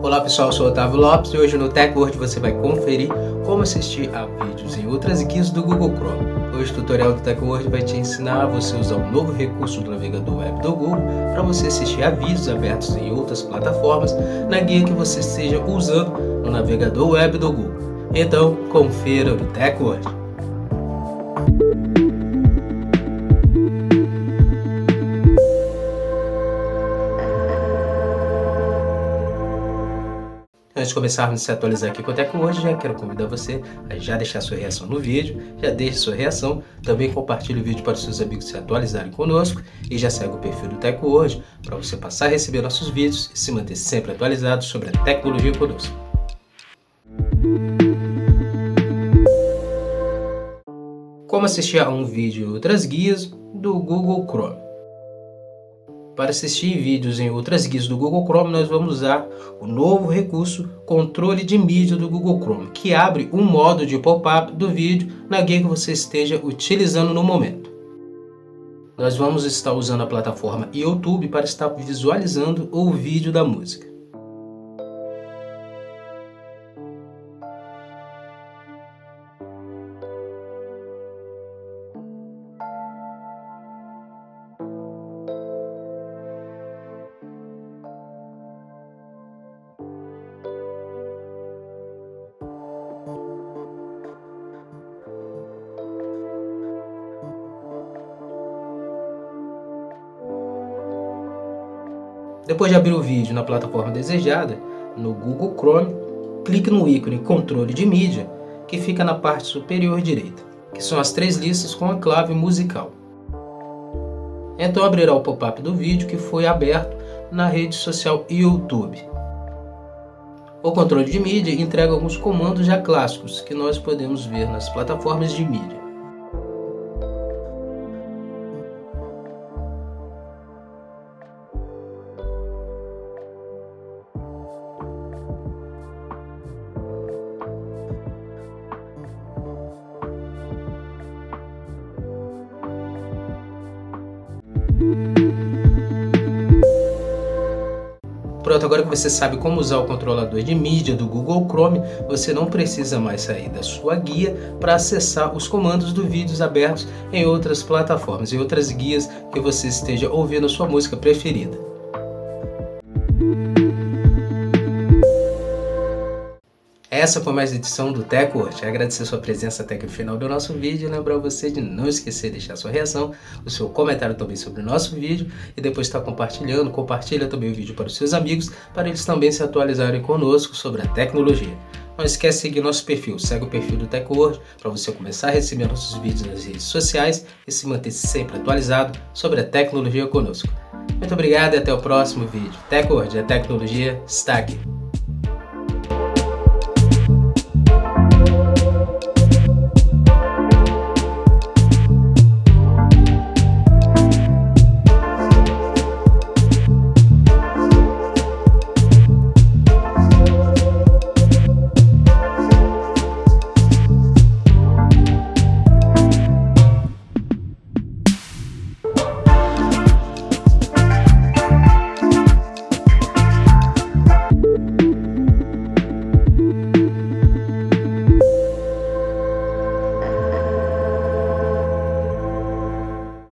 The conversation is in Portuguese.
Olá pessoal, eu sou Otávio Lopes e hoje no TechWord você vai conferir como assistir a vídeos em outras guias do Google Chrome. Hoje o tutorial do TechWord vai te ensinar a você usar um novo recurso do navegador web do Google para você assistir a vídeos abertos em outras plataformas na guia que você esteja usando no navegador web do Google. Então, confira no TechWord. Antes de começarmos a se atualizar aqui com o Teco hoje, já quero convidar você a já deixar sua reação no vídeo, já deixe sua reação, também compartilhe o vídeo para os seus amigos se atualizarem conosco e já segue o perfil do Teco hoje para você passar a receber nossos vídeos e se manter sempre atualizado sobre a tecnologia conosco. Como assistir a um vídeo e outras guias do Google Chrome. Para assistir vídeos em outras guias do Google Chrome, nós vamos usar o novo recurso Controle de Mídia do Google Chrome, que abre um modo de pop-up do vídeo na guia que você esteja utilizando no momento. Nós vamos estar usando a plataforma YouTube para estar visualizando o vídeo da música. Depois de abrir o vídeo na plataforma desejada, no Google Chrome, clique no ícone Controle de mídia, que fica na parte superior direita, que são as três listas com a clave musical. Então abrirá o pop-up do vídeo que foi aberto na rede social YouTube. O controle de mídia entrega alguns comandos já clássicos que nós podemos ver nas plataformas de mídia. Pronto, agora que você sabe como usar o controlador de mídia do Google Chrome, você não precisa mais sair da sua guia para acessar os comandos do vídeos abertos em outras plataformas e outras guias que você esteja ouvindo a sua música preferida. Essa foi mais edição do TechWord. Agradecer sua presença até aqui no final do nosso vídeo. Lembrar você de não esquecer de deixar sua reação, o seu comentário também sobre o nosso vídeo e depois estar compartilhando. Compartilha também o vídeo para os seus amigos, para eles também se atualizarem conosco sobre a tecnologia. Não esquece de seguir nosso perfil, segue o perfil do TechWord para você começar a receber nossos vídeos nas redes sociais e se manter sempre atualizado sobre a tecnologia conosco. Muito obrigado e até o próximo vídeo. TechWord, a tecnologia está aqui.